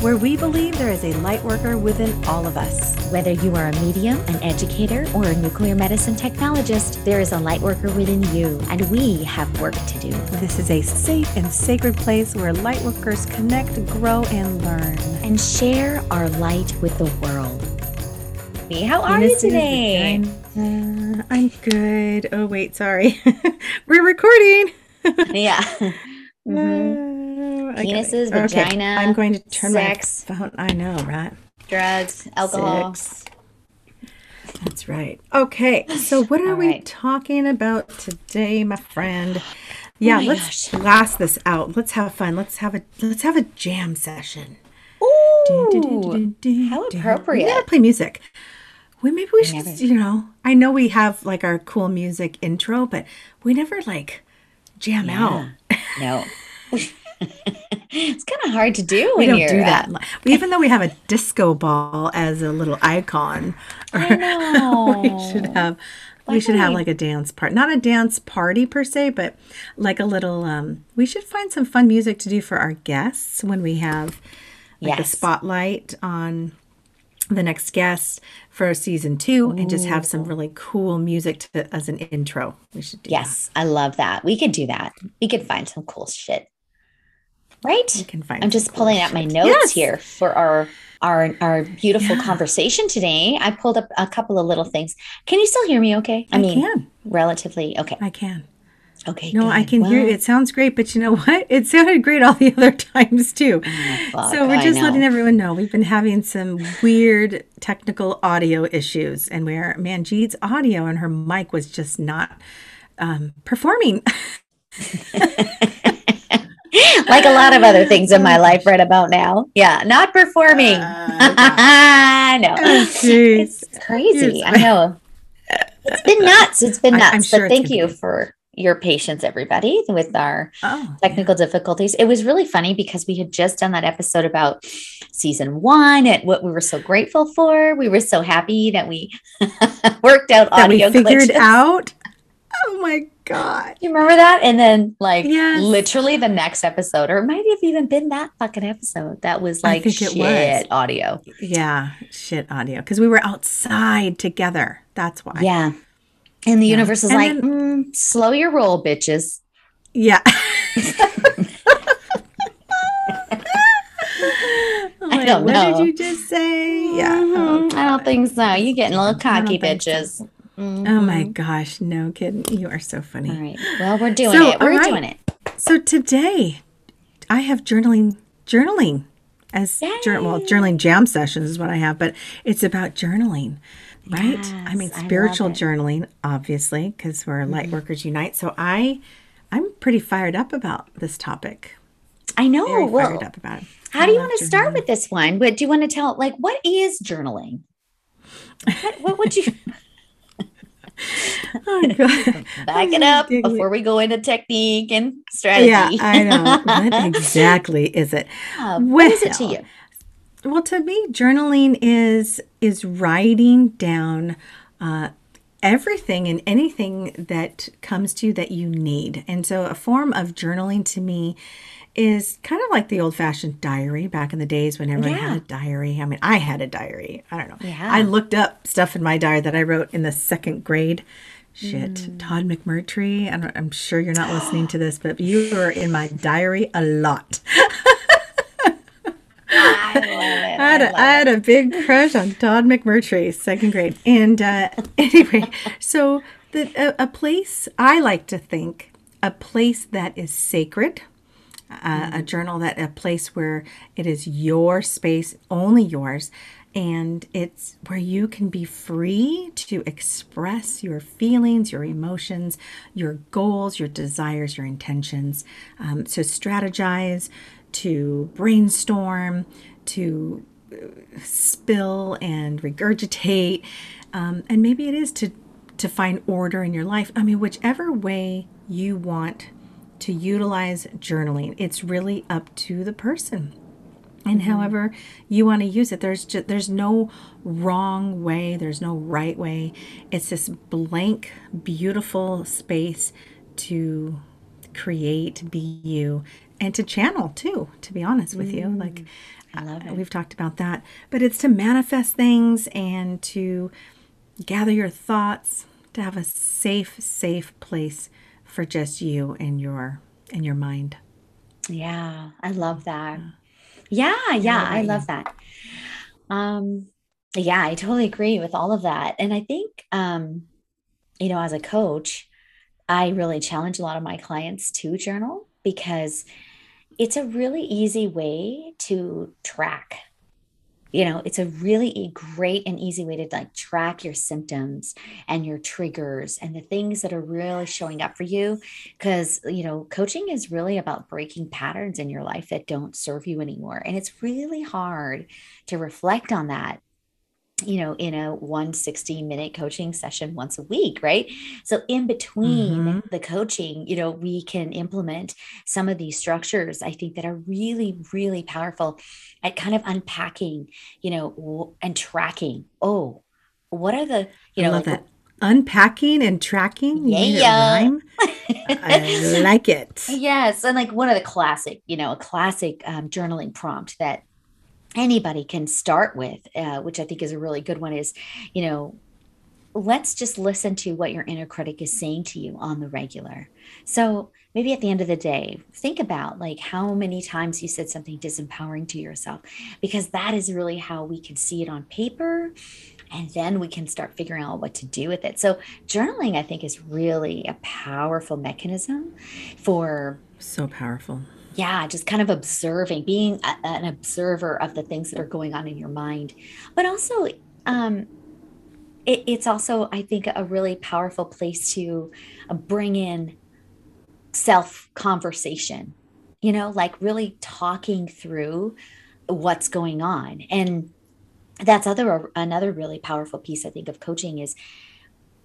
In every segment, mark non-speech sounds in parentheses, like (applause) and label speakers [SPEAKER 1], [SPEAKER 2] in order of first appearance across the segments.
[SPEAKER 1] where we believe there is a light worker within all of us.
[SPEAKER 2] Whether you are a medium, an educator, or a nuclear medicine technologist, there is a light worker within you, and we have work to do.
[SPEAKER 1] This is a safe and sacred place where light workers connect, grow, and learn.
[SPEAKER 2] And share our light with the world. How are you today?
[SPEAKER 1] Uh, I'm good. Oh, wait, sorry. (laughs) We're recording. (laughs)
[SPEAKER 2] yeah.
[SPEAKER 1] Mm-hmm.
[SPEAKER 2] Penises, vagina.
[SPEAKER 1] I'm going to turn
[SPEAKER 2] sex,
[SPEAKER 1] my phone. I know, right?
[SPEAKER 2] Drugs, alcohol.
[SPEAKER 1] Six. That's right. Okay, so what are
[SPEAKER 2] All
[SPEAKER 1] we
[SPEAKER 2] right.
[SPEAKER 1] talking about today, my friend? (gasps) Yeah, oh
[SPEAKER 2] my
[SPEAKER 1] let's
[SPEAKER 2] gosh.
[SPEAKER 1] blast this out. Let's have fun. Let's have a let's have a jam session.
[SPEAKER 2] Ooh, how
[SPEAKER 1] We
[SPEAKER 2] appropriate.
[SPEAKER 1] gotta play music. We maybe we should,
[SPEAKER 2] never-
[SPEAKER 1] you know. I know we have like our cool music intro, but we never like jam out.
[SPEAKER 2] no. (laughs) (laughs) it's kind of hard to do
[SPEAKER 1] We
[SPEAKER 2] when
[SPEAKER 1] don't do that. Even though we have a disco ball as a little icon,
[SPEAKER 2] I (laughs) know.
[SPEAKER 1] we should have we should have like a dance part. Not a dance party per se, but like a little um we should find some fun music to do for our guests when we have like a spotlight on the next guest for season 2 and just have some really cool music to as an intro. We should do
[SPEAKER 2] Yes, I love that. We could do that. We could find some cool shit. Right?
[SPEAKER 1] We can find
[SPEAKER 2] I'm just pulling out my notes
[SPEAKER 1] Yes!
[SPEAKER 2] here for our our our beautiful
[SPEAKER 1] Yeah.
[SPEAKER 2] conversation today. I pulled up a couple of little things. Can you still hear me okay?
[SPEAKER 1] I I mean can.
[SPEAKER 2] relatively okay.
[SPEAKER 1] I can.
[SPEAKER 2] Okay.
[SPEAKER 1] No, I
[SPEAKER 2] good.
[SPEAKER 1] can hear you. It sounds great, but you know what? It sounded great all the (laughs) other times too.
[SPEAKER 2] oh, fuck,
[SPEAKER 1] So we're just letting everyone know we've been having some weird technical audio issues, and where Manjeet's audio and her mic was just not um, performing. (laughs) (laughs) (laughs)
[SPEAKER 2] like a lot of other things in my life right about now. Yeah, not performing.
[SPEAKER 1] Uh, (laughs)
[SPEAKER 2] no. (laughs)
[SPEAKER 1] Oh.
[SPEAKER 2] It's crazy. I know. It's been nuts. It's been nuts.
[SPEAKER 1] I'm sure
[SPEAKER 2] but thank you
[SPEAKER 1] be.
[SPEAKER 2] for your patience, everybody, with our
[SPEAKER 1] Oh,
[SPEAKER 2] technical difficulties. It was really funny because we had just done that episode about season one and what we were so grateful for. We were so happy that we worked out
[SPEAKER 1] that we figured
[SPEAKER 2] glitches.
[SPEAKER 1] out. Oh my god!
[SPEAKER 2] You remember that? And then, like,
[SPEAKER 1] Yes.
[SPEAKER 2] literally the next episode, or it might have even been that fucking episode that was like shit
[SPEAKER 1] was.
[SPEAKER 2] audio.
[SPEAKER 1] Yeah, shit audio because we were outside together. That's why.
[SPEAKER 2] Yeah. And the
[SPEAKER 1] Yeah.
[SPEAKER 2] universe is
[SPEAKER 1] And
[SPEAKER 2] like,
[SPEAKER 1] then-
[SPEAKER 2] mm, slow your roll, bitches.
[SPEAKER 1] Yeah. (laughs) (laughs)
[SPEAKER 2] I don't
[SPEAKER 1] what
[SPEAKER 2] know.
[SPEAKER 1] did you just say? Yeah.
[SPEAKER 2] Mhm. I don't think so. You're getting a little cocky,
[SPEAKER 1] bitches. so.
[SPEAKER 2] Bitches.
[SPEAKER 1] Oh my gosh, no kidding. You are so funny.
[SPEAKER 2] All right. Well, we're doing
[SPEAKER 1] So,
[SPEAKER 2] it. We're
[SPEAKER 1] right.
[SPEAKER 2] doing it.
[SPEAKER 1] So today I have journaling journaling as well journaling jam sessions is what I have, but it's about journaling. Right? I mean
[SPEAKER 2] Yes, I love
[SPEAKER 1] spiritual
[SPEAKER 2] it. Mm-hmm.
[SPEAKER 1] journaling obviously because we're light workers unite. So I I'm pretty fired up about this topic.
[SPEAKER 2] I know.
[SPEAKER 1] Very
[SPEAKER 2] well,
[SPEAKER 1] fired up about it.
[SPEAKER 2] how
[SPEAKER 1] I
[SPEAKER 2] do you want to start with this one? But do you want to tell, like, what is journaling? What, what would you (laughs)
[SPEAKER 1] Oh, God. (laughs)
[SPEAKER 2] back it up (laughs) before we go into technique and strategy?
[SPEAKER 1] Yeah, I know. What (laughs) exactly is it?
[SPEAKER 2] Uh, what is it to you?
[SPEAKER 1] Well, to me, journaling is is writing down uh, everything and anything that comes to you that you need. And so, a form of journaling to me is kind of like the old fashioned diary back in the days when everyone
[SPEAKER 2] Yeah.
[SPEAKER 1] had a diary. I mean, I had a diary. I don't know.
[SPEAKER 2] Yeah.
[SPEAKER 1] I looked up stuff in my diary that I wrote in the second grade. Shit,
[SPEAKER 2] Mm.
[SPEAKER 1] Todd McMurtry. I'm, I'm sure you're not listening to this, but you were in my diary a lot.
[SPEAKER 2] I love (laughs) it.
[SPEAKER 1] I had, a, I had a big crush on Todd McMurtry, second grade. And uh, (laughs) anyway, so the, a, a place I like to think, a place that is sacred, uh, a journal that a place where it is your space, only yours, and it's where you can be free to express your feelings, your emotions, your goals, your desires, your intentions. Um, to strategize, to brainstorm, to spill and regurgitate, um, and maybe it is to to find order in your life. I mean, whichever way you want to utilize journaling, it's really up to the person. and mm-hmm. however you want to use it there's just there's no wrong way there's no right way. It's this blank beautiful space to create be you and to channel too to be honest with you. Mm. Like
[SPEAKER 2] I love it.
[SPEAKER 1] we've talked about that but it's to manifest things and to gather your thoughts to have a safe safe place for just you and your and your mind
[SPEAKER 2] Yeah, I love that. Yeah, yeah, I love that. Um, yeah, I totally agree with all of that. And I think, um, you know, as a coach, I really challenge a lot of my clients to journal because it's a really easy way to track you know it's a really e- great and easy way to like track your symptoms and your triggers and the things that are really showing up for you because you know coaching is really about breaking patterns in your life that don't serve you anymore and it's really hard to reflect on that you know in a 160 minute coaching session once a week right? So in between
[SPEAKER 1] Mhm.
[SPEAKER 2] the coaching you know we can implement some of these structures i think that are really really powerful at kind of unpacking you know w- and tracking. Oh what are the you know like
[SPEAKER 1] that. Unpacking and tracking? You made it
[SPEAKER 2] Yeah.
[SPEAKER 1] rhyme? I (laughs) like it.
[SPEAKER 2] Yes, and like one of the classic, you know, a classic um, journaling prompt that anybody can start with, uh, which I think is a really good one, is, you know, let's just listen to what your inner critic is saying to you on the regular. So maybe at the end of the day, think about like how many times you said something disempowering to yourself, because that is really how we can see it on paper. And then we can start figuring out what to do with it. So, journaling, I think, is really a powerful mechanism for
[SPEAKER 1] so powerful
[SPEAKER 2] yeah just kind of observing being a, an observer of the things that are going on in your mind. But also um it, it's also i think a really powerful place to uh, bring in self conversation you know like really talking through what's going on. And that's other another really powerful piece i think of coaching is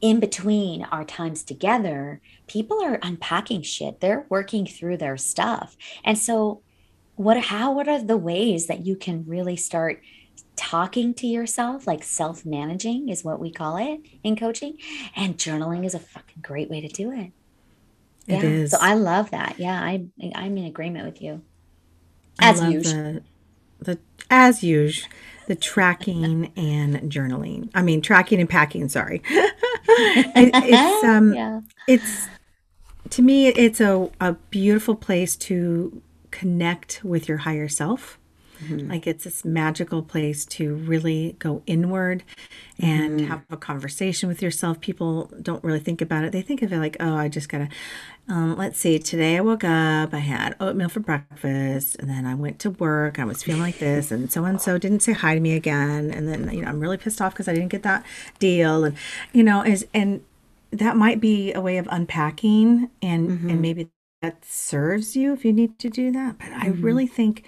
[SPEAKER 2] in between our times together people are unpacking shit. They're working through their stuff. And so what how what are the ways that you can really start talking to yourself? Like self-managing is what we call it in coaching and journaling is a fucking great way to do it.
[SPEAKER 1] It
[SPEAKER 2] yeah.
[SPEAKER 1] Is.
[SPEAKER 2] so i love that. Yeah i'm i'm in agreement with you. As usual.
[SPEAKER 1] the, the as usual the tracking and journaling. I mean tracking and packing sorry (laughs) (laughs) It- it's um (laughs)
[SPEAKER 2] yeah.
[SPEAKER 1] it's to me it's a, a beautiful place to connect with your higher self Mm-hmm. like it's this magical place to really go inward and mm-hmm. have a conversation with yourself. People don't really think about it. They think of it like oh i just gotta um, let's see today i woke up i had oatmeal for breakfast and then i went to work i was feeling like this and so and so didn't say hi to me again and then you know i'm really pissed off because i didn't get that deal and you know is and that might be a way of unpacking and and mm-hmm. maybe that serves you if you need to do that but i really think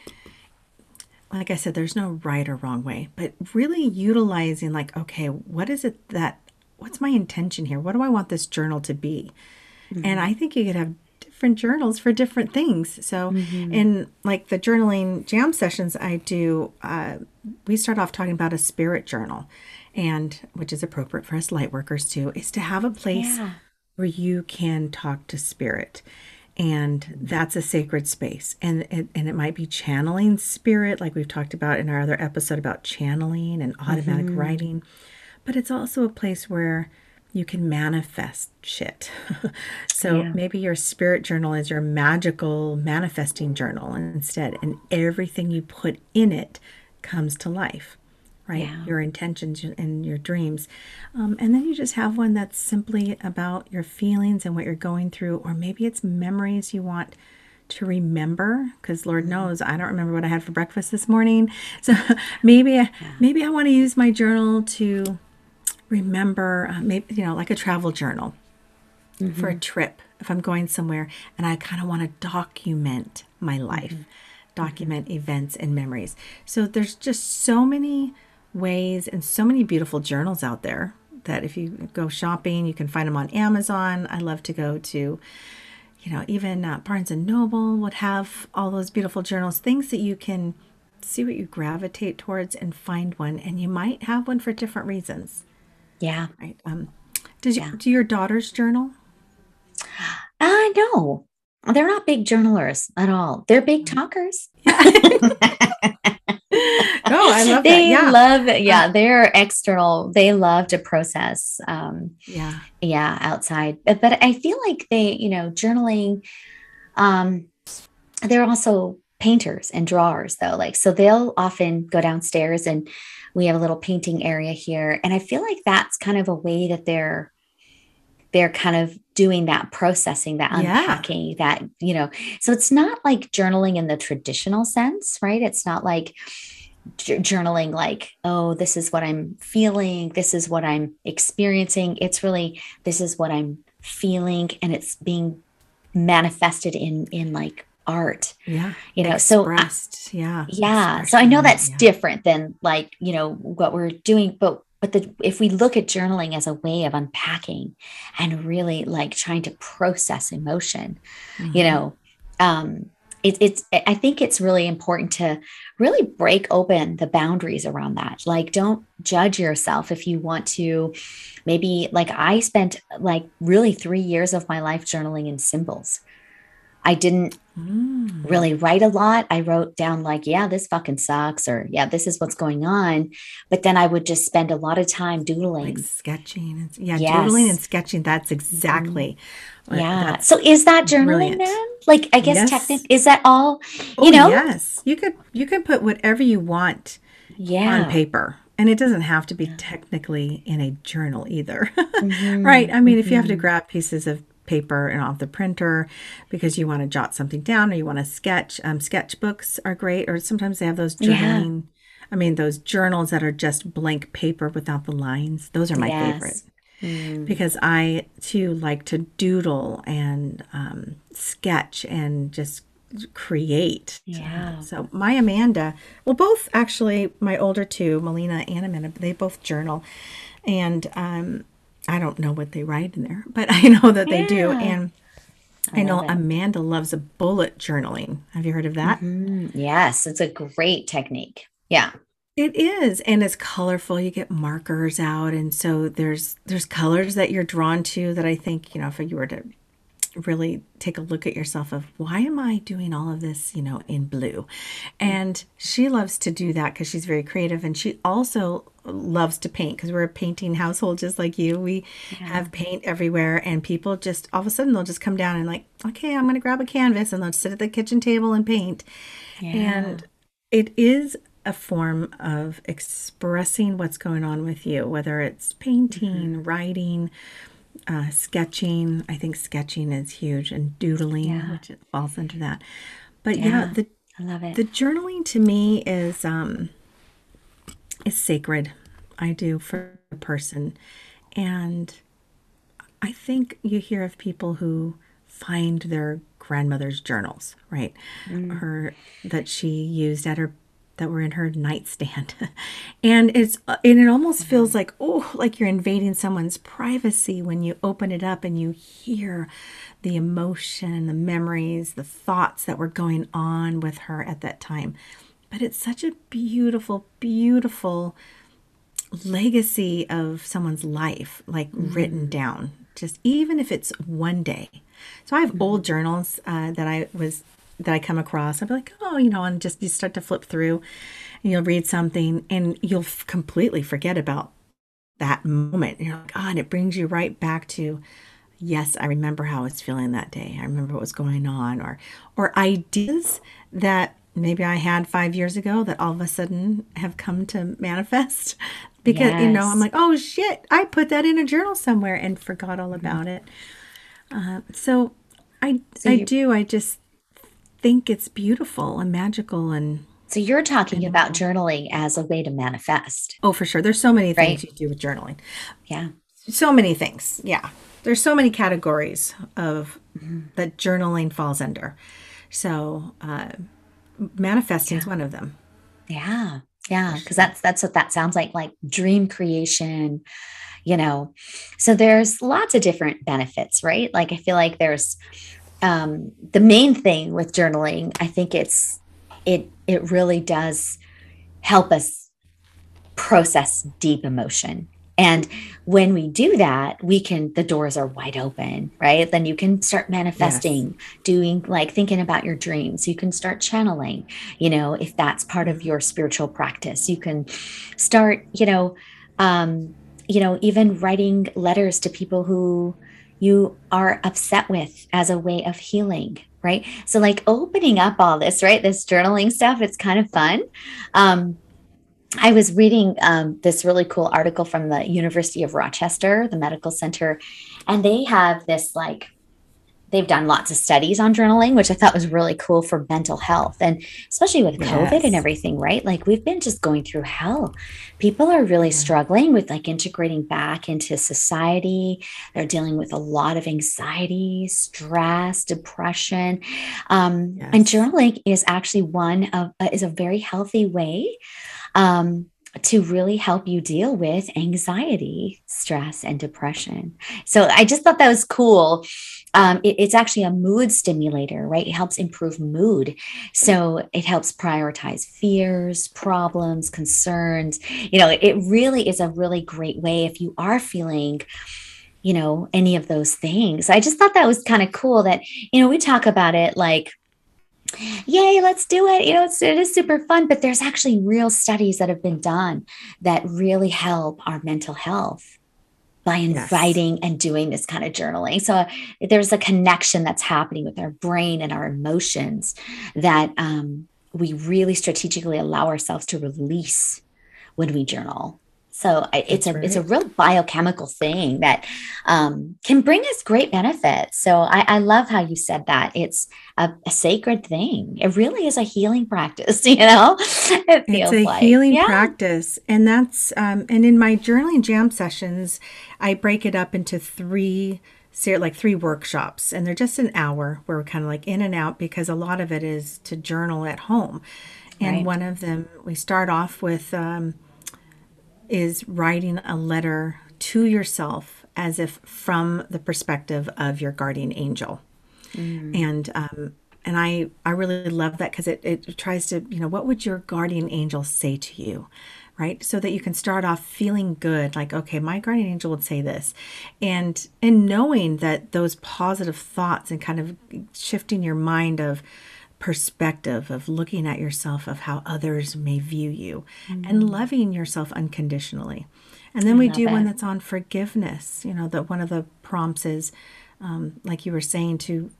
[SPEAKER 1] like i said there's no right or wrong way but really utilizing like okay what is it that what's my intention here? What do i want this journal to be? And i think you could have different journals for different things. So in like the journaling jam sessions i do uh, we start off talking about a spirit journal and which is appropriate for us light workers too is to have a place
[SPEAKER 2] Yeah.
[SPEAKER 1] where you can talk to spirit and that's a sacred space. And it, and it might be channeling spirit like we've talked about in our other episode about channeling and automatic mm-hmm. writing. But it's also a place where you can manifest shit. (laughs) So
[SPEAKER 2] Yeah.
[SPEAKER 1] maybe your spirit journal is your magical manifesting journal instead and everything you put in it comes to life right?
[SPEAKER 2] Yeah.
[SPEAKER 1] Your intentions and your dreams. Um, and then you just have one that's simply about your feelings and what you're going through, or maybe it's memories you want to remember because lord mm-hmm. knows i don't remember what i had for breakfast this morning. (laughs) So maybe uh, maybe i want to use my journal to remember uh, maybe you know like a travel journal for a mm-hmm. trip if i'm going somewhere and i kind of want to document my life mm-hmm. document events and memories. So there's just so many ways and so many beautiful journals out there that if you go shopping you can find them on amazon i love to go to you know even uh, barnes and noble would have all those beautiful journals things that you can see what you gravitate towards and find one. And you might have one for different reasons.
[SPEAKER 2] Yeah.
[SPEAKER 1] Right. Um, does yeah. do your daughters journal?
[SPEAKER 2] Uh no. They're not big journalers at all. They're big mm. talkers. (laughs) (laughs)
[SPEAKER 1] oh, I love
[SPEAKER 2] they
[SPEAKER 1] that. Yeah.
[SPEAKER 2] love yeah, they're external. They love to process um
[SPEAKER 1] yeah.
[SPEAKER 2] Yeah, outside. But, but I feel like they, you know, journaling um they're also painters and drawers though. Like so they'll often go downstairs and we have a little painting area here and I feel like that's kind of a way that they're they're kind of doing that processing that unpacking yeah. that you know so it's not like journaling in the traditional sense right it's not like j- journaling like oh this is what i'm feeling. This is what i'm experiencing. It's really this is what i'm feeling and it's being manifested in in like art.
[SPEAKER 1] Yeah.
[SPEAKER 2] You know
[SPEAKER 1] Expressed.
[SPEAKER 2] so
[SPEAKER 1] yeah.
[SPEAKER 2] Yeah. So i know that's yeah. different than like you know what we're doing but but the, if we look at journaling as a way of unpacking and really like trying to process emotion mm-hmm. you know um it, it's i think it's really important to really break open the boundaries around that like don't judge yourself if you want to maybe like i spent like really three years of my life journaling in symbols I didn't mm. really write a lot. I wrote down, like, yeah, this fucking sucks, or yeah, this is what's going on. But then I would just spend a lot of time doodling,
[SPEAKER 1] like sketching. Yeah, yes. doodling and sketching. That's exactly.
[SPEAKER 2] Mm. Yeah. So is that journaling brilliant. then? Like, I guess yes. technically, is that all? You oh, know?
[SPEAKER 1] Yes. You could you could put whatever you want.
[SPEAKER 2] Yeah.
[SPEAKER 1] On paper. And it doesn't have to be technically in a journal either. (laughs) Mm-hmm. right. I mean, mm-hmm. if you have to mm-hmm. grab pieces of paper and off the printer because you want to jot something down or you want to sketch. Um, sketchbooks are great, or sometimes they have those journaling. Yeah. I mean, those journals that are just blank paper without the lines. Those are my yes. favorite. Mm. Because I too like to doodle and um, sketch and just create.
[SPEAKER 2] Yeah.
[SPEAKER 1] So my Amanda, well, both actually, my older two, Melina and Amanda, they both journal, and um, I don't know what they write in there, but (laughs) I know that they do. And I, I know it. Amanda loves a bullet journaling. Have you heard of that?
[SPEAKER 2] Mm-hmm. Yes, it's a great technique. Yeah.
[SPEAKER 1] It is, and it's colorful. You get markers out, and so there's there's colors that you're drawn to that I think you know if you were to really take a look at yourself of why am I doing all of this, you know, in blue? And she loves to do that because she's very creative and she also loves to paint because we're a painting household just like you. We yeah. have paint everywhere and people just all of a sudden they'll just come down and like, okay, I'm going to grab a canvas and they'll sit at the kitchen table and paint. Yeah. And it is a form of expressing what's going on with you, whether it's painting, mm-hmm. writing, uh, sketching. I think sketching is huge, and doodling, yeah. which it falls into that. But yeah, yeah, the
[SPEAKER 2] I love it.
[SPEAKER 1] The journaling to me is um is sacred. I do for a person, and I think you hear of people who find their grandmother's journals, right? Mm. Her that she used at her that were in her nightstand. (laughs) and it's and it almost mm-hmm. feels like oh, like you're invading someone's privacy when you open it up and you hear the emotion, the memories, the thoughts that were going on with her at that time. But it's such a beautiful, beautiful legacy of someone's life, like mm-hmm. written down, just even if it's one day. So I have mm-hmm. old journals uh, that I was that I come across. I'll be like, oh, you know, and just you start to flip through and you'll read something and you'll f- completely forget about that moment. And you're like, oh, and it brings you right back to, yes, I remember how I was feeling that day. I remember what was going on or, or ideas that maybe I had five years ago that all of a sudden have come to manifest (laughs) because, yes. you know, I'm like, oh shit, I put that in a journal somewhere and forgot all about it. Uh, so I, so I do, I just, think it's beautiful and magical and
[SPEAKER 2] so you're talking about journaling as a way to manifest.
[SPEAKER 1] Oh, for sure. There's so many things right? you do with journaling.
[SPEAKER 2] Yeah.
[SPEAKER 1] So many things. Yeah. There's so many categories of mm-hmm. that journaling falls under. So uh, manifesting yeah. is one of them.
[SPEAKER 2] Yeah. Yeah. Because that's that's what that sounds like, like dream creation, you know. So there's lots of different benefits, right? Like I feel like there's um, the main thing with journaling, I think it's it it really does help us process deep emotion and when we do that, we can, the doors are wide open, right? Then you can start manifesting, yes. doing like thinking about your dreams. You can start channeling, you know, if that's part of your spiritual practice. You can start, you know, um, you know, even writing letters to people who you are upset with as a way of healing, right? So, like opening up all this, right? This journaling stuff, it's kind of fun. Um, I was reading um, this really cool article from the University of Rochester, the medical center, and they have this like they've done lots of studies on journaling, which I thought was really cool for mental health and especially with COVID yes. and everything, right? Like we've been just going through hell. People are really struggling with like integrating back into society. They're dealing with a lot of anxiety, stress, depression. Um, yes. And journaling is actually one of, uh, is a very healthy way um, to really help you deal with anxiety, stress, and depression. So I just thought that was cool. Um, it, it's actually a mood stimulator, right? It helps improve mood. So it helps prioritize fears, problems, concerns. You know, it really is a really great way if you are feeling you know any of those things i just thought that was kind of cool that you know we talk about it like yay let's do it you know it's, it is super fun but there's actually real studies that have been done that really help our mental health by inviting yes. and doing this kind of journaling so uh, there's a connection that's happening with our brain and our emotions that um, we really strategically allow ourselves to release when we journal so it's a right. it's a real biochemical thing that um, can bring us great benefits. So I, I love how you said that. It's a, a, sacred thing. It really is a healing practice. (laughs) You know,
[SPEAKER 1] it it's a like. healing yeah. practice, and that's um, and in my journaling jam sessions, I break it up into three like three workshops and they're just an hour where we're kind of like in and out because a lot of it is to journal at home and right. one of them we start off with um, is writing a letter to yourself as if from the perspective of your guardian angel. Mm. And um, and I I really love that because it it tries to you know what would your guardian angel say to you, right? So that you can start off feeling good, like okay, my guardian angel would say this, and and knowing that those positive thoughts and kind of shifting your mind of perspective of looking at yourself of how others may view you mm-hmm. and loving yourself unconditionally. And then I we do it. one that's on forgiveness you know that one of the prompts is um, like you were saying to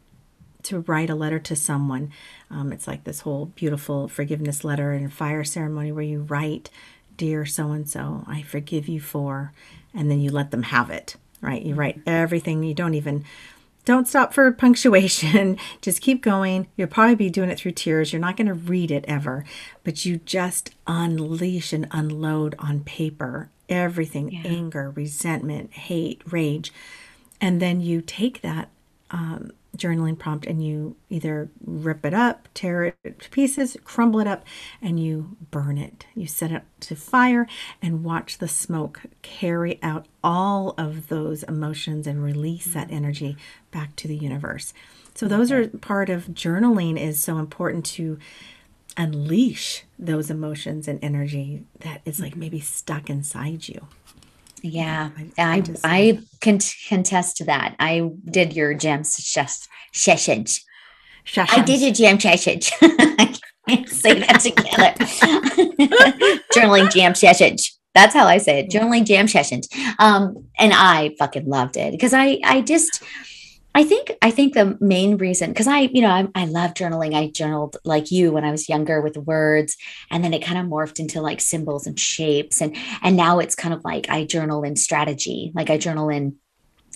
[SPEAKER 1] to write a letter to someone. Um, it's like this whole beautiful forgiveness letter and fire ceremony where you write dear so and so i forgive you for and then you let them have it right? You write everything. You don't even don't stop for punctuation. (laughs) Just keep going. You'll probably be doing it through tears. You're not going to read it ever, but you just unleash and unload on paper everything yeah. anger, resentment, hate, rage. And then you take that um, journaling prompt and you either rip it up, tear it to pieces, crumble it up, and you burn it. You set it to fire and watch the smoke carry out all of those emotions and release that energy back to the universe. So those are part of journaling is so important to unleash those emotions and energy that is like mm-hmm. maybe stuck inside you.
[SPEAKER 2] Yeah, I I, I can contest to that. I did your jam sessions. I did your jam sessions. (laughs) I can't say that together. (laughs) Journaling jam sessions. That's how I say it. Journaling jam sessions. Um, and I fucking loved it because I I just I think I think the main reason because I you know I, I love journaling. I journaled like you when I was younger with words, and then it kind of morphed into like symbols and shapes, and and now it's kind of like I journal in strategy. Like I journal in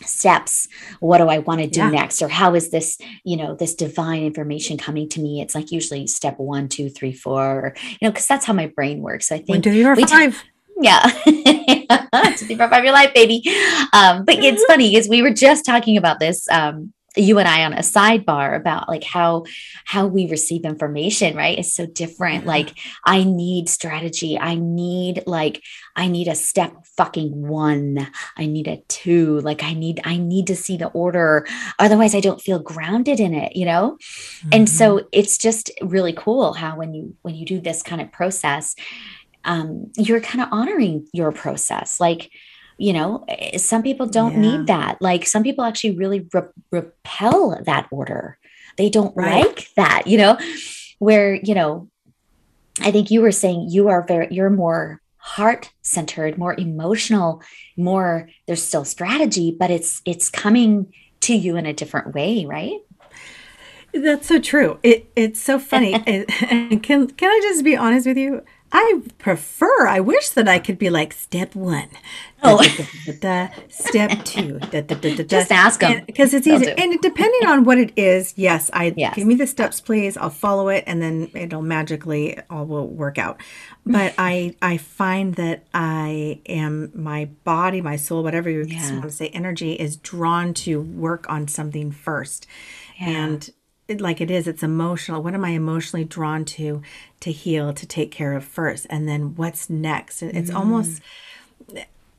[SPEAKER 2] steps what do i want to do yeah. next or how is this you know this divine information coming to me it's like usually step one two three four or, you know because that's how my brain works so i think one,
[SPEAKER 1] two, three, four, five.
[SPEAKER 2] Yeah. (laughs) to deep your life, baby. Um, but it's funny (laughs) because we were just talking about this um, you and I on a sidebar about like how how we receive information, right? Is so different. Like I need strategy. I need like I need a step fucking 1. I need a 2. Like I need I need to see the order. Otherwise I don't feel grounded in it, you know? Mm-hmm. And so mm-hmm. it's just really cool how when you when you do this kind of process um you're kind of honoring your process. Like you know eh, some people don't yeah. need that like some people actually really re- repel that order they don't right. like that you know where you know i think you were saying you are very you're more heart centered more emotional more there's still strategy but it's it's coming to you in a different way right
[SPEAKER 1] that's so true it it's so funny (laughs) it, (laughs) can can i just be honest with you I prefer, I wish that I could be like step one, oh. step two,
[SPEAKER 2] just ask them
[SPEAKER 1] because it's easy. And depending on what it is, yes, I yes. give me the steps, please. I'll follow it, and then it'll magically all will work out. But (sighs) I I find that I am my body, my soul, whatever you yeah. want to say, energy is drawn to work on something first, yeah. and like it is it's emotional what am i emotionally drawn to to heal to take care of first and then what's next it's mm. almost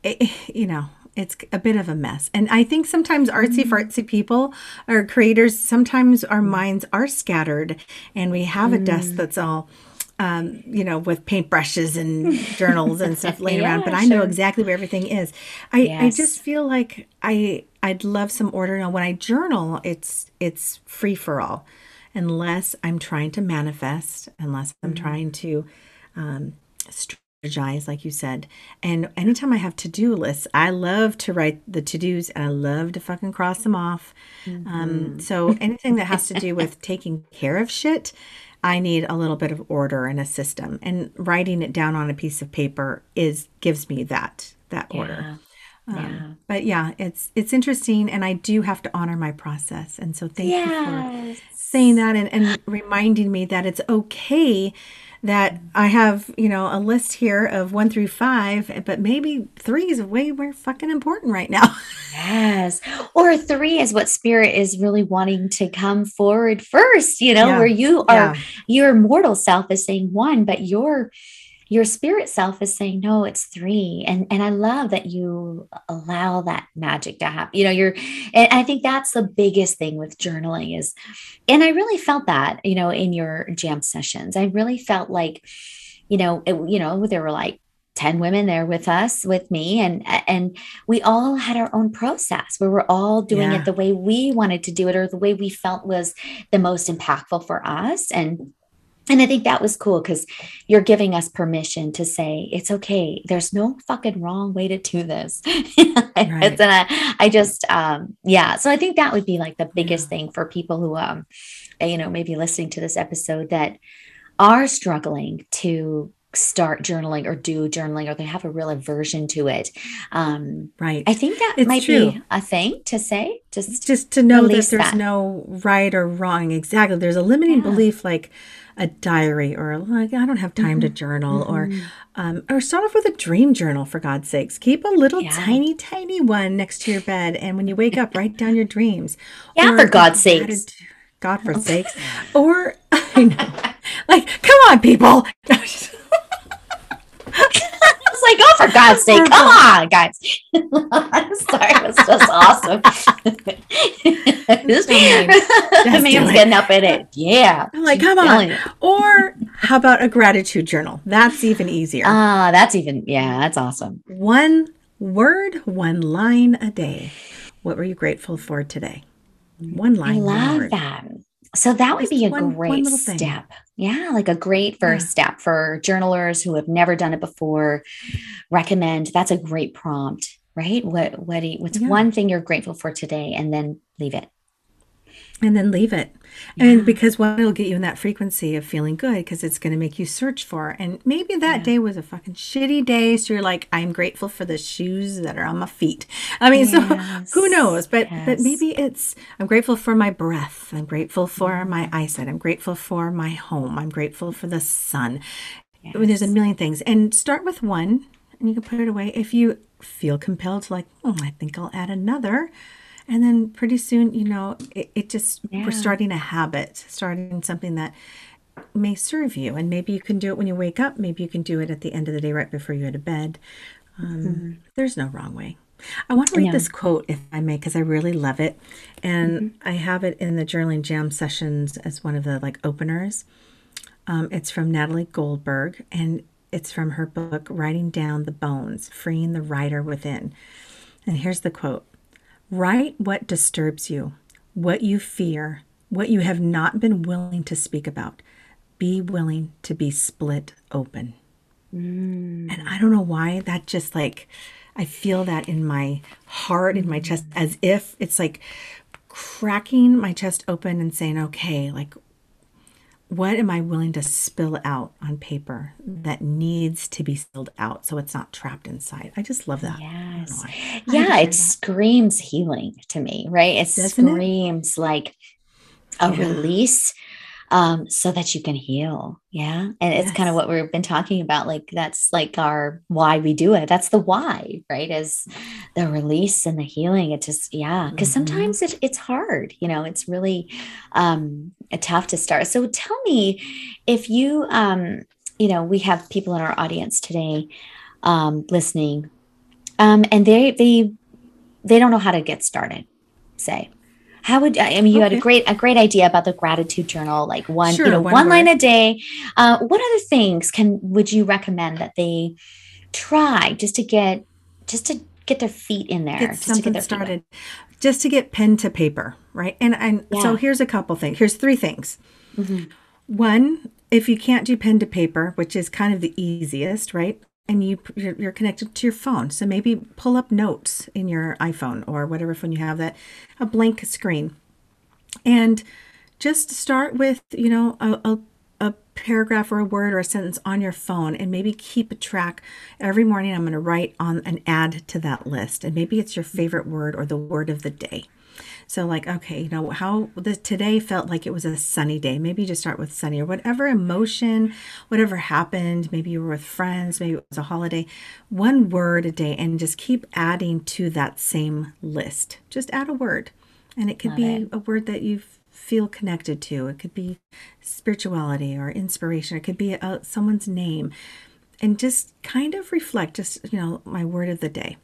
[SPEAKER 1] it, (laughs) you know it's a bit of a mess and i think sometimes artsy mm. fartsy people or creators sometimes our minds are scattered and we have a desk mm. that's all um, you know, with paintbrushes and journals and stuff (laughs) laying yeah, around, but I know exactly where everything is. I, yes. I just feel like I I'd love some order. Now when I journal, it's it's free for all. Unless I'm trying to manifest, unless I'm mm-hmm. trying to um, strategize, like you said. And anytime I have to-do lists, I love to write the to-dos and I love to fucking cross them off. Um, mm-hmm. Um, so anything that has to do with taking care of shit, I need a little bit of order and a system. And writing it down on a piece of paper is gives me that that yeah. order. Um, yeah. But yeah, it's it's interesting, and I do have to honor my process. And so thank yes. you for saying that and, and reminding me that it's okay that I have, you know, a list here of one through five, but maybe three is way more fucking important right now. (laughs)
[SPEAKER 2] yes. Or three is what spirit is really wanting to come forward first, you know, yeah. where you are, yeah. your mortal self is saying one, but you're your spirit self is saying no it's three. And and i love that you allow that magic to happen you know you're and i think that's the biggest thing with journaling is and i really felt that you know in your jam sessions. I really felt like you know it, you know there were like 10 women there with us with me and and we all had our own process where we're all doing yeah. it the way we wanted to do it or the way we felt was the most impactful for us. And and I think that was cool because you're giving us permission to say it's okay. There's no fucking wrong way to do this. (laughs) right. and I, I just, um, yeah. So I think that would be like the biggest yeah. thing for people who, um, you know, maybe listening to this episode that are struggling to start journaling or do journaling or they have a real aversion to it um
[SPEAKER 1] right
[SPEAKER 2] i think that it's might true. be a thing to say
[SPEAKER 1] just just to know that there's that. no right or wrong exactly there's a limiting yeah. belief like a diary or like I don't have time mm-hmm. to journal mm-hmm. or um, or start off with a dream journal for God's sakes. Keep a little yeah. tiny tiny one next to your bed, and when you wake up, write down your dreams.
[SPEAKER 2] Yeah, or for God's sakes.
[SPEAKER 1] God for sakes. Or (laughs) I know, like come on, people. (laughs)
[SPEAKER 2] It's like, oh, for God's sake, come on, guys. I'm (laughs) sorry, it's just awesome. this (laughs) man's getting up in it. Yeah.
[SPEAKER 1] I'm like, come on. Or how about a gratitude journal? That's even easier.
[SPEAKER 2] Ah, uh, that's even, yeah, that's awesome.
[SPEAKER 1] One word, one line a day. What were you grateful for today? One line. I
[SPEAKER 2] love that. So that would be a one, great one step. Yeah, like a great first yeah. step for journalers who have never done it before. Recommend that's a great prompt, right? What what you, what's yeah. one thing you're grateful for today and then leave it.
[SPEAKER 1] And then leave it. Yeah. And because one, it'll get you in that frequency of feeling good because it's going to make you search for. And maybe that yeah. day was a fucking shitty day. So you're like, I'm grateful for the shoes that are on my feet. I mean, (laughs) yes. so who knows? But yes. but maybe it's I'm grateful for my breath. I'm grateful for my mm-hmm. eyesight. I'm grateful for my home. I'm grateful for the sun. Yes. There's a million things. And start with one and you can put it away. If you feel compelled to like, oh, I think I'll add another And then pretty soon, you know, it, it just,
[SPEAKER 2] Yeah.
[SPEAKER 1] we're starting a habit, starting something that may serve you. And maybe you can do it when you wake up. Maybe you can do it at the end of the day, right before you go to bed. Um, There's no wrong way. I want to read
[SPEAKER 2] Yeah.
[SPEAKER 1] this quote, if I may, because I really love it. And I have it in the journaling jam sessions as one of the like openers. Um, it's from Natalie Goldberg, and it's from her book, Writing Down the Bones Freeing the Writer Within. And here's the quote Write what disturbs you, what you fear, what you have not been willing to speak about. Be willing to be split open. Mm. And I don't know why that just like, I feel that in my heart, in my chest, as if it's like cracking my chest open and saying, okay, like, what am I willing to spill out on paper that needs to be spilled out so it's not trapped inside? I just love that. I don't know
[SPEAKER 2] Yes.
[SPEAKER 1] I
[SPEAKER 2] Yeah, it
[SPEAKER 1] that.
[SPEAKER 2] screams healing to me, right? It
[SPEAKER 1] Doesn't it?
[SPEAKER 2] screams like a
[SPEAKER 1] Yeah.
[SPEAKER 2] release um so that you can heal. Yeah. And it's kind of what we've been talking about like that's like our why we do it. That's the why, right? Is the release and the healing. It just yeah, because
[SPEAKER 1] Mhm.
[SPEAKER 2] sometimes it, it's hard, you know, it's really um tough to start. So tell me if you um you know, we have people in our audience today um listening um, and they they they don't know how to get started. Say, how would I mean? You had a great a great idea about the gratitude journal, like one
[SPEAKER 1] Sure,
[SPEAKER 2] you know
[SPEAKER 1] one
[SPEAKER 2] one, line a day. Uh, what other things can would you recommend that they try just to get just to get their feet in there,
[SPEAKER 1] get
[SPEAKER 2] just to get
[SPEAKER 1] something
[SPEAKER 2] their feet
[SPEAKER 1] started. Just to get pen to paper right? And and so here's a couple things here's three things.
[SPEAKER 2] Mhm.
[SPEAKER 1] one if you can't do pen to paper which is kind of the easiest right and you you're, connected to your phone. So maybe pull up notes in your iphone or whatever phone you have that a blank screen. And just start with you know a, a, a paragraph or a word or a sentence on your phone and maybe keep a track. Every morning i'm going to write on an add to that list and maybe it's your favorite word or the word of the day so like okay you know how the today felt like it was a sunny day. Maybe just start with sunny or whatever emotion whatever happened maybe you were with friends maybe it was a holiday one word a day and just keep adding to that same list. Just add a word. And it could
[SPEAKER 2] Love
[SPEAKER 1] be
[SPEAKER 2] it.
[SPEAKER 1] a word that you feel connected to. It could be spirituality or inspiration. It could be uh someone's name. And just kind of reflect just you know my word of the day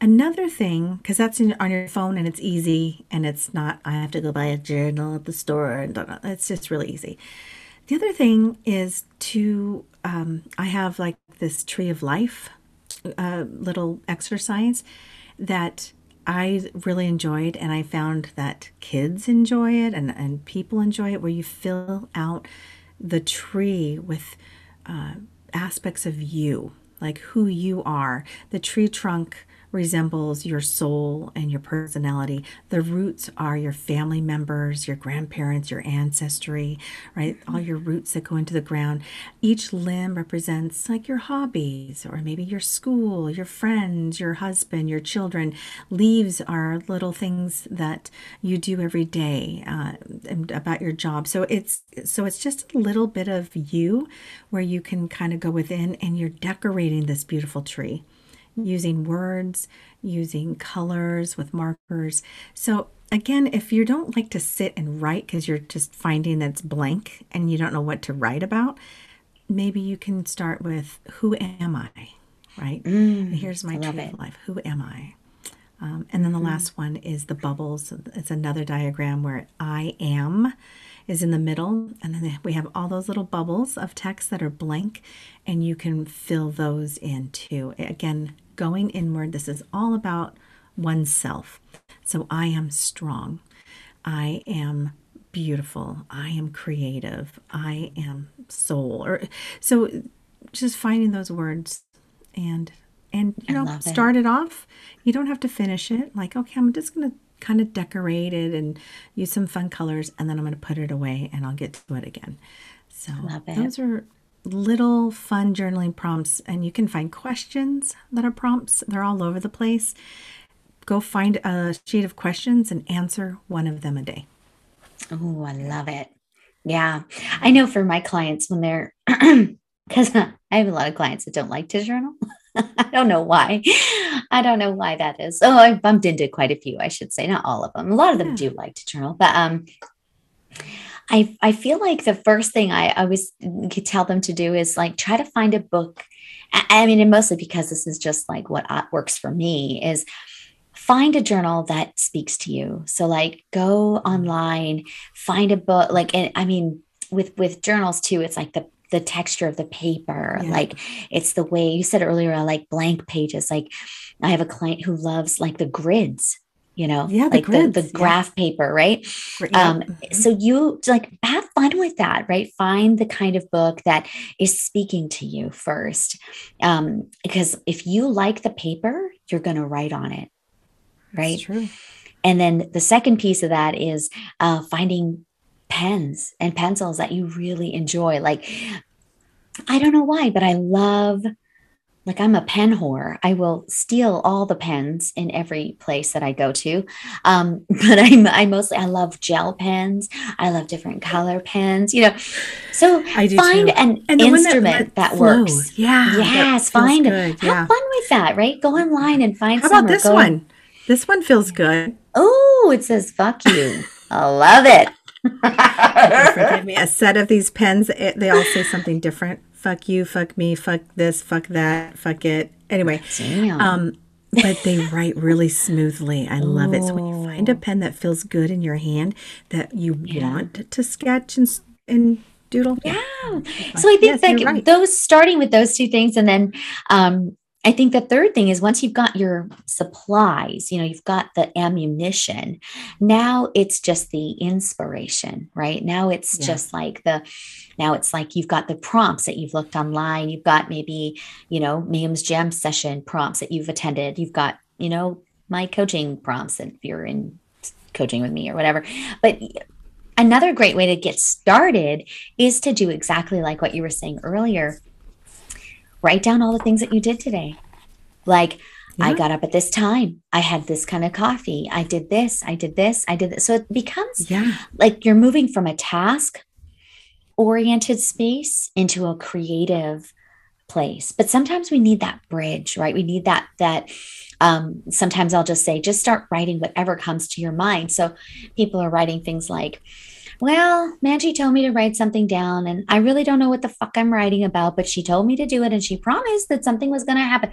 [SPEAKER 1] another thing because that's in, on your phone and it's easy and it's not i have to go buy a journal at the store and blah, it's just really easy the other thing is to um, i have like this tree of life uh, little exercise that I really enjoyed, and I found that kids enjoy it and, and people enjoy it, where you fill out the tree with uh, aspects of you, like who you are. The tree trunk resembles your soul and your personality. The roots are your family members, your grandparents, your ancestry, right? All your roots that go into the ground. Each limb represents like your hobbies or maybe your school, your friends, your husband, your children. Leaves are little things that you do every day uh, about your job. So it's so it's just a little bit of you where you can kind of go within and you're decorating this beautiful tree using words, using colors with markers. So, again, if you don't like to sit and write because you're just finding that it's blank and you don't know what to write about, maybe you can start with Who am I? Right? And here's my
[SPEAKER 2] Mm,
[SPEAKER 1] tree of life. Who am I? Um, and then the last one is the bubbles. It's another diagram where I am is in the middle. And then we have all those little bubbles of text that are blank, and you can fill those in too. Again, going inward, this is all about oneself. So I am strong. I am beautiful. I am creative. I am soul. Or so just finding those words and and you
[SPEAKER 2] I
[SPEAKER 1] know
[SPEAKER 2] love it.
[SPEAKER 1] start it off you don't have to finish it like okay i'm just gonna kind of decorate it and use some fun colors and then i'm gonna put it away and i'll get to it again so those are little fun journaling prompts and you can find questions that are prompts they're all over the place go find a sheet of questions and answer one of them a day
[SPEAKER 2] Oh, I love it. Yeah. I know for my clients when they're (clears throat) because I have a lot of clients that don't like to journal. (laughs) I don't know why. I don't know why that is. Oh, I bumped into quite a few, I should say, not all of them. A lot of them yeah. do like to journal, but um, I I feel like the first thing I always mm, could tell them to do is like try to find a book. I mean, and mostly because this is just like what uh, works for me is find a journal that speaks to you. So like go online, find a book. Like, and I mean, with with journals too, it's like the the texture of the paper yeah. like it's the way you said earlier I like blank pages like i have a client who loves like the grids you know,
[SPEAKER 1] yeah,
[SPEAKER 2] like
[SPEAKER 1] the, grids,
[SPEAKER 2] the, the graph yeah. paper, right? Yeah. Um, mm-hmm. So you like have fun with that, right? Find the kind of book that is speaking to you first. Um, because if you like the paper, you're going to write on it, right? And then the second piece of that is uh, finding pens and pencils that you really enjoy. Like, I don't know why, but I love like I'm a pen whore. I will steal all the pens in every place that I go to. Um, (laughs) but I'm I mostly I love gel pens. I love different color pens. You know, so find too. an and instrument that, that, that works.
[SPEAKER 1] Yeah.
[SPEAKER 2] Yes. Find it. Yeah. Have fun with that. Right. Go online and find.
[SPEAKER 1] How about this one? This one feels good.
[SPEAKER 2] Oh, it says "fuck you." I love it. (laughs)
[SPEAKER 1] forgive me. A set of these pens. It, they all say something different fuck you, fuck me, fuck this, fuck that, fuck it. Anyway, Damn. um, but they write really smoothly. I love it. So when you find a pen that feels good in your hand that you yeah. want to sketch and and doodle,
[SPEAKER 2] yeah. So I think yes, like right. those starting with those two things, and then um, I think the third thing is once you've got your supplies, you know, you've got the ammunition, now it's just the inspiration, right? Now it's yeah. just like the, now it's like you've got the prompts that you've looked online. You've got maybe, you know, Mayum's jam session prompts that you've attended. You've got, you know, my coaching prompts if you're in coaching with me or whatever. But another great way to get started is to do exactly like what you were saying earlier write down all the things that you did today. Like, yeah. I got up at this time. I had this kind of coffee. I did this. I did this. I did this. So it becomes yeah. like you're moving from a task oriented space into a creative place. But sometimes we need that bridge, right? We need that, that, um, sometimes I'll just say, just start writing whatever comes to your mind. So people are writing things like, well, Manji told me to write something down, and I really don't know what the fuck I'm writing about, but she told me to do it and she promised that something was going to happen.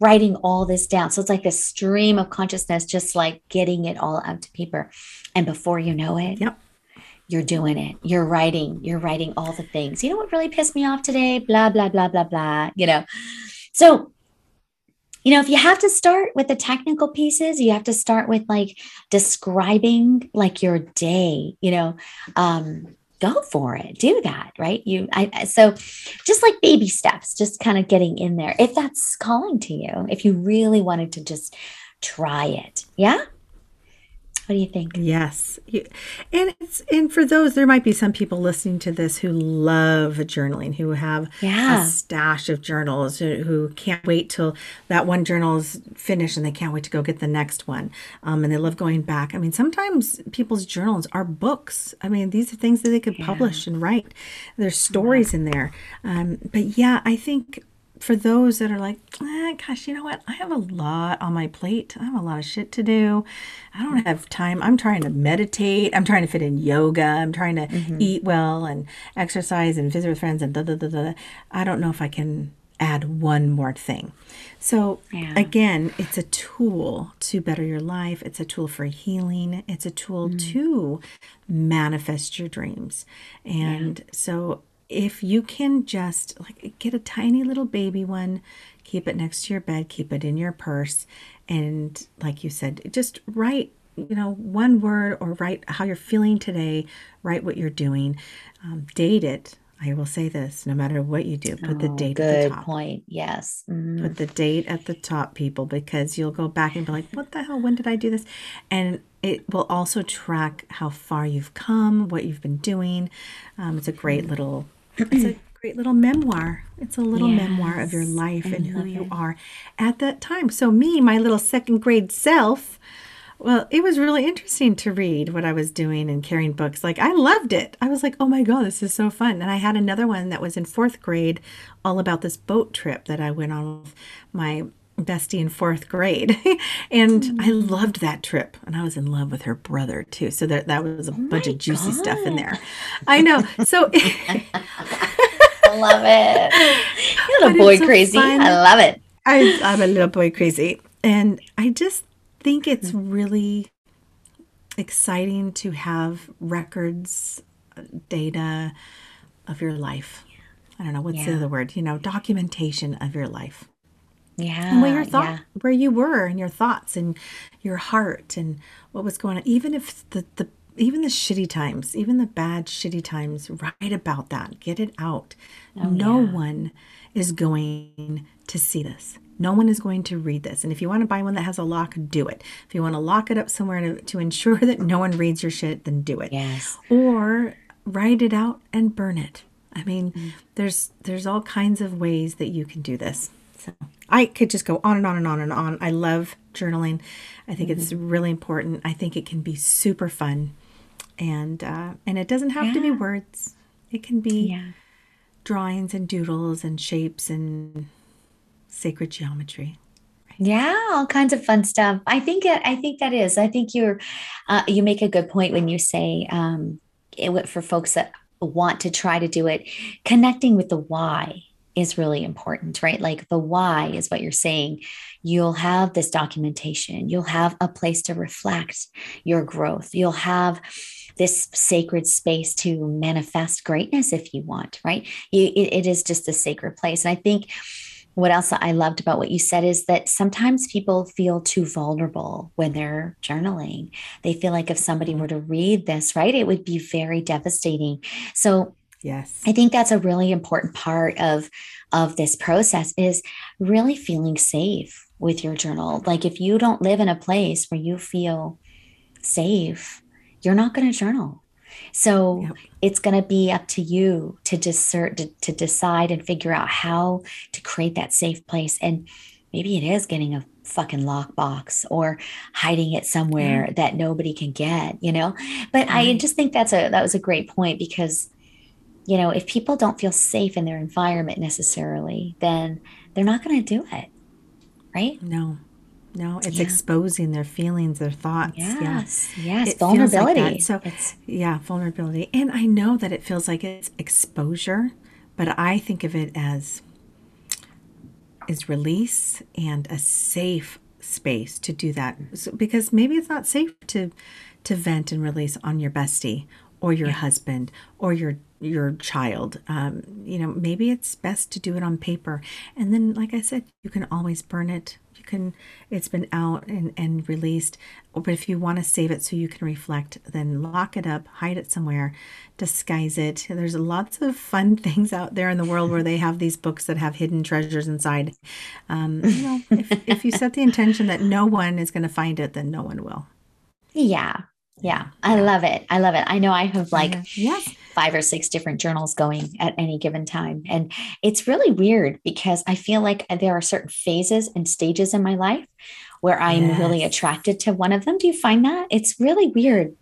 [SPEAKER 2] Writing all this down. So it's like a stream of consciousness, just like getting it all out to paper. And before you know it,
[SPEAKER 1] yep.
[SPEAKER 2] you're doing it. You're writing, you're writing all the things. You know what really pissed me off today? Blah, blah, blah, blah, blah. You know, so you know, if you have to start with the technical pieces, you have to start with like describing like your day, you know, um, go for it, do that, right? You, I, so just like baby steps, just kind of getting in there. If that's calling to you, if you really wanted to just try it. Yeah. What do you think?
[SPEAKER 1] Yes. And it's and for those there might be some people listening to this who love journaling, who have yeah. a stash of journals, who can't wait till that one journal is finished and they can't wait to go get the next one. Um, and they love going back. I mean, sometimes people's journals are books. I mean, these are things that they could yeah. publish and write. There's stories yeah. in there. Um, but yeah, I think for those that are like, eh, gosh, you know what? I have a lot on my plate. I have a lot of shit to do. I don't have time. I'm trying to meditate. I'm trying to fit in yoga. I'm trying to mm-hmm. eat well and exercise and visit with friends and da da da da. I don't know if I can add one more thing. So, yeah. again, it's a tool to better your life. It's a tool for healing. It's a tool mm. to manifest your dreams. And yeah. so, if you can just like get a tiny little baby one, keep it next to your bed, keep it in your purse, and like you said, just write you know one word or write how you're feeling today write what you're doing um, date it. I will say this no matter what you do put the oh, date
[SPEAKER 2] good
[SPEAKER 1] at the top.
[SPEAKER 2] point yes mm.
[SPEAKER 1] put the date at the top people because you'll go back and be like what the hell? When did i do this? And it will also track how far you've come what you've been doing. Um, it's a great little it's a great little memoir. It's a little yes, memoir of your life I and who you it. are at that time. So, me, my little second grade self, Well, it was really interesting to read what I was doing and carrying books. Like, I loved it. I was like, oh my God, this is so fun. And I had another one that was in fourth grade, all about this boat trip that I went on with my bestie in fourth grade. (laughs) and I loved that trip. And I was in love with her brother too. So that, that was a
[SPEAKER 2] Oh
[SPEAKER 1] bunch of juicy stuff in there. I know. So
[SPEAKER 2] I (laughs) (laughs) love it. You're
[SPEAKER 1] But
[SPEAKER 2] little boy
[SPEAKER 1] so
[SPEAKER 2] crazy.
[SPEAKER 1] fun.
[SPEAKER 2] I love it.
[SPEAKER 1] I, I'm a little boy crazy. And I just think it's really exciting to have records, data of your life. I don't know what's the other word, you know, documentation of your life.
[SPEAKER 2] Yeah.
[SPEAKER 1] and where your thought
[SPEAKER 2] yeah.
[SPEAKER 1] where you were and your thoughts and your heart and what was going on even if the, the even the shitty times even the bad shitty times write about that get it out no
[SPEAKER 2] Oh, yeah.
[SPEAKER 1] one is going to see this no one is going to read this and if you want to buy one that has a lock do it if you want to lock it up somewhere to, to ensure (laughs) that no one reads your shit then do it
[SPEAKER 2] Yes.
[SPEAKER 1] or write it out and burn it. I mean,
[SPEAKER 2] Mm.
[SPEAKER 1] there's there's all kinds of ways that you can do this. So I could just go on and on and on and on. I love journaling. I think it's
[SPEAKER 2] Mm-hmm.
[SPEAKER 1] really important. I think it can be super fun, and uh, and it doesn't have to be words. It can be
[SPEAKER 2] Yeah.
[SPEAKER 1] drawings and doodles and shapes and sacred geometry.
[SPEAKER 2] Yeah, all kinds of fun stuff. I think it, I think that is. I think you're uh, you make a good point when you say um, it, for folks that want to try to do it, connecting with the why is really important, right? Like the why is what you're saying. You'll have this documentation. You'll have a place to reflect your growth. You'll have this sacred space to manifest greatness if you want, right? It, it is just a sacred place. And I think what else I loved about what you said is that sometimes people feel too vulnerable when they're journaling. They feel like if somebody were to read this, right, it would be very devastating. So
[SPEAKER 1] Yes.
[SPEAKER 2] I think that's a really important part of of this process is really feeling safe with your journal. Like if you don't live in a place where you feel safe, you're not going to journal. So
[SPEAKER 1] Yep.
[SPEAKER 2] it's going to be up to you to discern to, to decide and figure out how to create that safe place and maybe it is getting a fucking lockbox or hiding it somewhere that nobody can get, you know? But I just think that's a that was a great point because you know, if people don't feel safe in their environment necessarily, then they're not going to do it. Right?
[SPEAKER 1] No. No, it's
[SPEAKER 2] Yeah.
[SPEAKER 1] exposing their feelings, their thoughts. Yeah.
[SPEAKER 2] Yes. Yes.
[SPEAKER 1] It like
[SPEAKER 2] Vulnerability.
[SPEAKER 1] that. So
[SPEAKER 2] it's
[SPEAKER 1] yeah, vulnerability. And I know that it feels like it's exposure, but I think of it as is release and a safe space to do that. So, because maybe it's not safe to to vent and release on your bestie or your husband or your your child. Um, you know, maybe it's best to do it on paper. And then, like I said, you can always burn it. You can. It's been out and and released. But if you want to save it so you can reflect, then lock it up, hide it somewhere, disguise it. There's lots of fun (laughs) things out there in the world where they have these books that have hidden treasures inside. Um, you know, if, if you set the intention that no one is going to find it, then no one will. (laughs)
[SPEAKER 2] yeah. Yeah. I love it. I love it. I know I have like
[SPEAKER 1] yes,
[SPEAKER 2] five or six different journals going at any given time. And it's really weird because I feel like there are certain phases and stages in my life where I'm really attracted to one of them. Do you find that? It's really weird.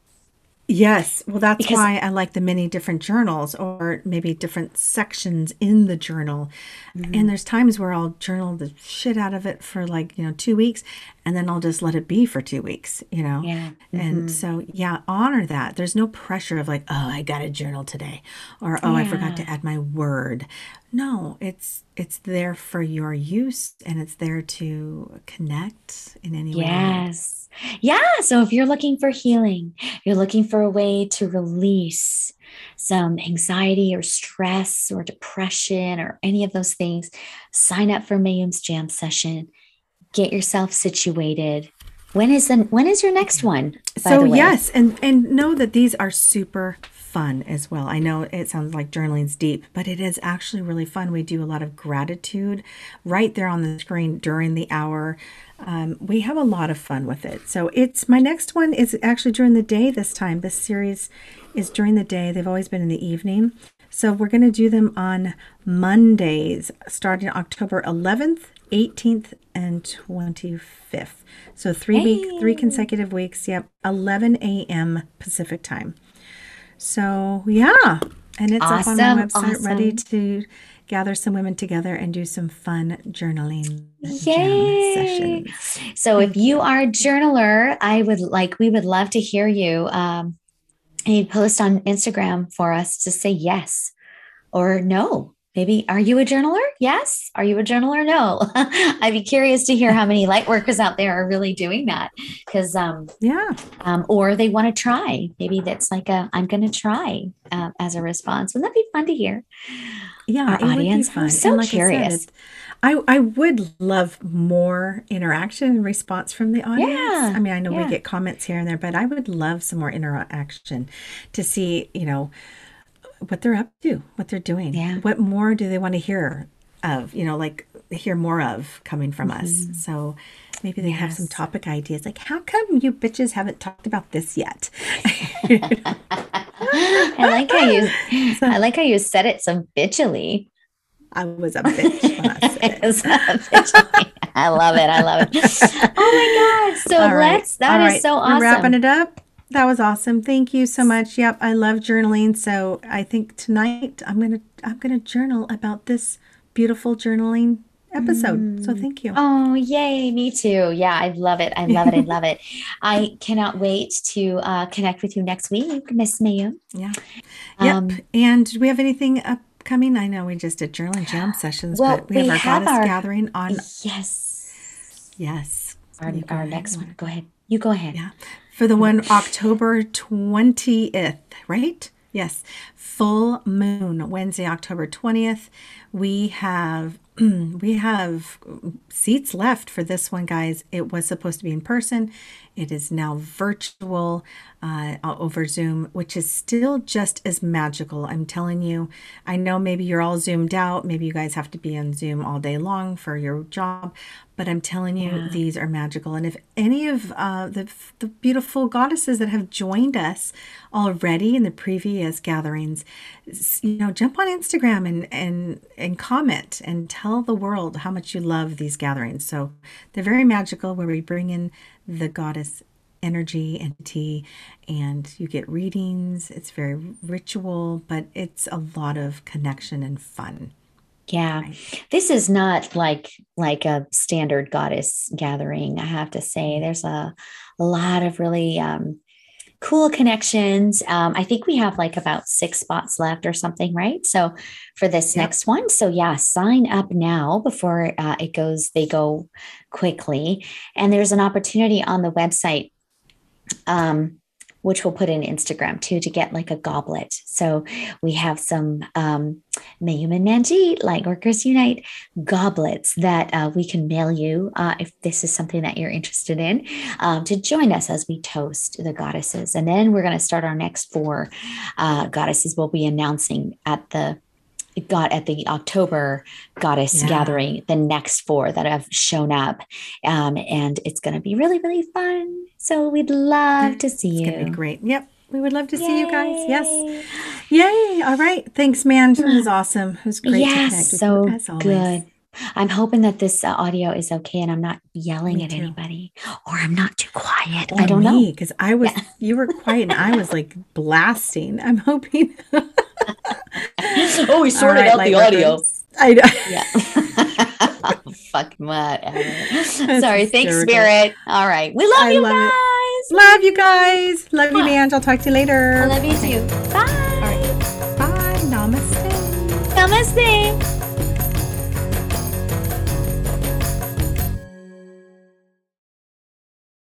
[SPEAKER 1] Yes, well, that's
[SPEAKER 2] Because-
[SPEAKER 1] why I like the many different journals or maybe different sections in the journal.
[SPEAKER 2] Mm-hmm.
[SPEAKER 1] And there's times where I'll journal the shit out of it for like, you know, two weeks and then I'll just let it be for two weeks, you know?
[SPEAKER 2] Yeah.
[SPEAKER 1] And so, yeah, honor that. There's no pressure of like, oh, I got to journal today or oh, I forgot to add my word. No, it's it's there for your use and it's there to connect in any way.
[SPEAKER 2] Yes. Yeah. So if you're looking for healing, you're looking for a way to release some anxiety or stress or depression or any of those things, sign up for Mayum's jam session. Get yourself situated. When is the when is your next mm-hmm. one? by
[SPEAKER 1] so yes and and know that these are super fun as well i know it sounds like journaling's deep but it is actually really fun we do a lot of gratitude right there on the screen during the hour um, we have a lot of fun with it so it's my next one is actually during the day this time this series is during the day they've always been in the evening So we're going to do them on Mondays, starting October 11th, 18th, and 25th. So three week, three consecutive weeks. Yep, 11 a.m. Pacific time. So yeah, and it's up on my
[SPEAKER 2] Awesome,
[SPEAKER 1] website, ready to gather some women together and do some fun journaling
[SPEAKER 2] Yay!
[SPEAKER 1] sessions.
[SPEAKER 2] So if you are a journaler, I would like, we would love to hear you. Um, you post on Instagram for us to say yes or no. Maybe, are you a journaler? Yes. Are you a journaler? No. (laughs) I'd be curious to hear how many light workers out there are really doing that. Because, um,
[SPEAKER 1] Yeah,
[SPEAKER 2] um, or they want to try. Maybe that's like a, I'm going to try uh, as a response. Wouldn't that be fun to hear?
[SPEAKER 1] yeah,
[SPEAKER 2] Our
[SPEAKER 1] it would be
[SPEAKER 2] audience, I'm so
[SPEAKER 1] like I
[SPEAKER 2] curious.
[SPEAKER 1] it- I, I would love more interaction and response from the audience.
[SPEAKER 2] Yeah,
[SPEAKER 1] I mean, I know
[SPEAKER 2] yeah.
[SPEAKER 1] we get comments here and there, but I would love some more interaction to see, you know, what they're up to, what they're doing.
[SPEAKER 2] Yeah.
[SPEAKER 1] What more do they want to hear of, you know, like hear more of coming from us. So maybe they have some
[SPEAKER 2] Mm-hmm.
[SPEAKER 1] Topic ideas like, how come you bitches haven't talked about this yet? (laughs)
[SPEAKER 2] I like how you, I like how you said it so bitchily.
[SPEAKER 1] I was a bitch when I said (laughs) it.
[SPEAKER 2] I love it. I love it. (laughs) Oh my gosh. So
[SPEAKER 1] right.
[SPEAKER 2] let's, That is
[SPEAKER 1] All right.
[SPEAKER 2] so awesome.
[SPEAKER 1] We're wrapping it up. That was awesome. Thank you so much. Yep, I love journaling. So I think tonight I'm gonna I'm gonna journal about this beautiful journaling episode. So thank you.
[SPEAKER 2] Oh, yay. Me too. Yeah, I love it. I love it. I love it. (laughs) I cannot wait to uh, connect with you next week, Miss Mayu.
[SPEAKER 1] Yeah. Yep.
[SPEAKER 2] Um,
[SPEAKER 1] and do we have anything upcoming? I know we just did journal and jam sessions,
[SPEAKER 2] Well,
[SPEAKER 1] but we have our
[SPEAKER 2] have
[SPEAKER 1] goddess
[SPEAKER 2] our-
[SPEAKER 1] gathering on.
[SPEAKER 2] Yes.
[SPEAKER 1] Yes.
[SPEAKER 2] Our, our
[SPEAKER 1] ahead.
[SPEAKER 2] next one. Go ahead. You go ahead.
[SPEAKER 1] Yeah. For the one October 20th, right? Yes. Full moon, Wednesday, October 20th. We have (clears throat) we have seats left for this one, guys. It was supposed to be in person. It is now virtual uh, over Zoom, which is still just as magical. I'm telling you. I know maybe you're all zoomed out. Maybe you guys have to be on Zoom all day long for your job, but I'm telling you, these are magical. And if any of uh, the the beautiful goddesses that have joined us already in the previous gatherings, you know, jump on Instagram and and and comment and tell the world how much you love these gatherings. So they're very magical, where we bring in the goddess energy and tea and you get readings it's very ritual but it's a lot of connection and fun
[SPEAKER 2] Yeah. This is not like like a standard goddess gathering, I have to say. There's a, a lot of really um, cool connections. Um, I think we have like about six spots left or something, right? So for this
[SPEAKER 1] Yep.
[SPEAKER 2] next one. So yeah, sign up now before uh, it goes, they go quickly. And there's an opportunity on the website. Um, which we'll put in Instagram too to get like a goblet. So we have some um, Mayum and Manjeet, Light Workers Unite goblets that uh, we can mail you uh, if this is something that you're interested in um, to join us as we toast the goddesses. And then we're going to start our next four uh, goddesses. We'll be announcing at the got at the October goddess
[SPEAKER 1] Yeah.
[SPEAKER 2] gathering the next four that have shown up, um, and it's going to be really really fun. So we'd love to see
[SPEAKER 1] it's
[SPEAKER 2] you.
[SPEAKER 1] gonna be great yep we would love to see you guys yes
[SPEAKER 2] Yay.
[SPEAKER 1] yay all right thanks man it was awesome it was great to connect with
[SPEAKER 2] so
[SPEAKER 1] you as always
[SPEAKER 2] good. I'm hoping that this uh, audio is okay and I'm not yelling
[SPEAKER 1] Me
[SPEAKER 2] at
[SPEAKER 1] too.
[SPEAKER 2] anybody or I'm not too quiet.
[SPEAKER 1] Or
[SPEAKER 2] I don't know.
[SPEAKER 1] because I was you were quiet and I was (laughs) like blasting. I'm hoping. (laughs) (laughs)
[SPEAKER 2] oh, we
[SPEAKER 1] All right, light workers. I know.
[SPEAKER 2] Yeah. (laughs) Fuck whatever. (laughs) Sorry. Thanks. Spirit. All right. We love
[SPEAKER 1] I
[SPEAKER 2] you
[SPEAKER 1] love it.
[SPEAKER 2] guys.
[SPEAKER 1] Love you guys. Love you, man. I'll talk to you later.
[SPEAKER 2] I love you too. Bye.
[SPEAKER 1] Bye. Namaste.
[SPEAKER 2] Namaste.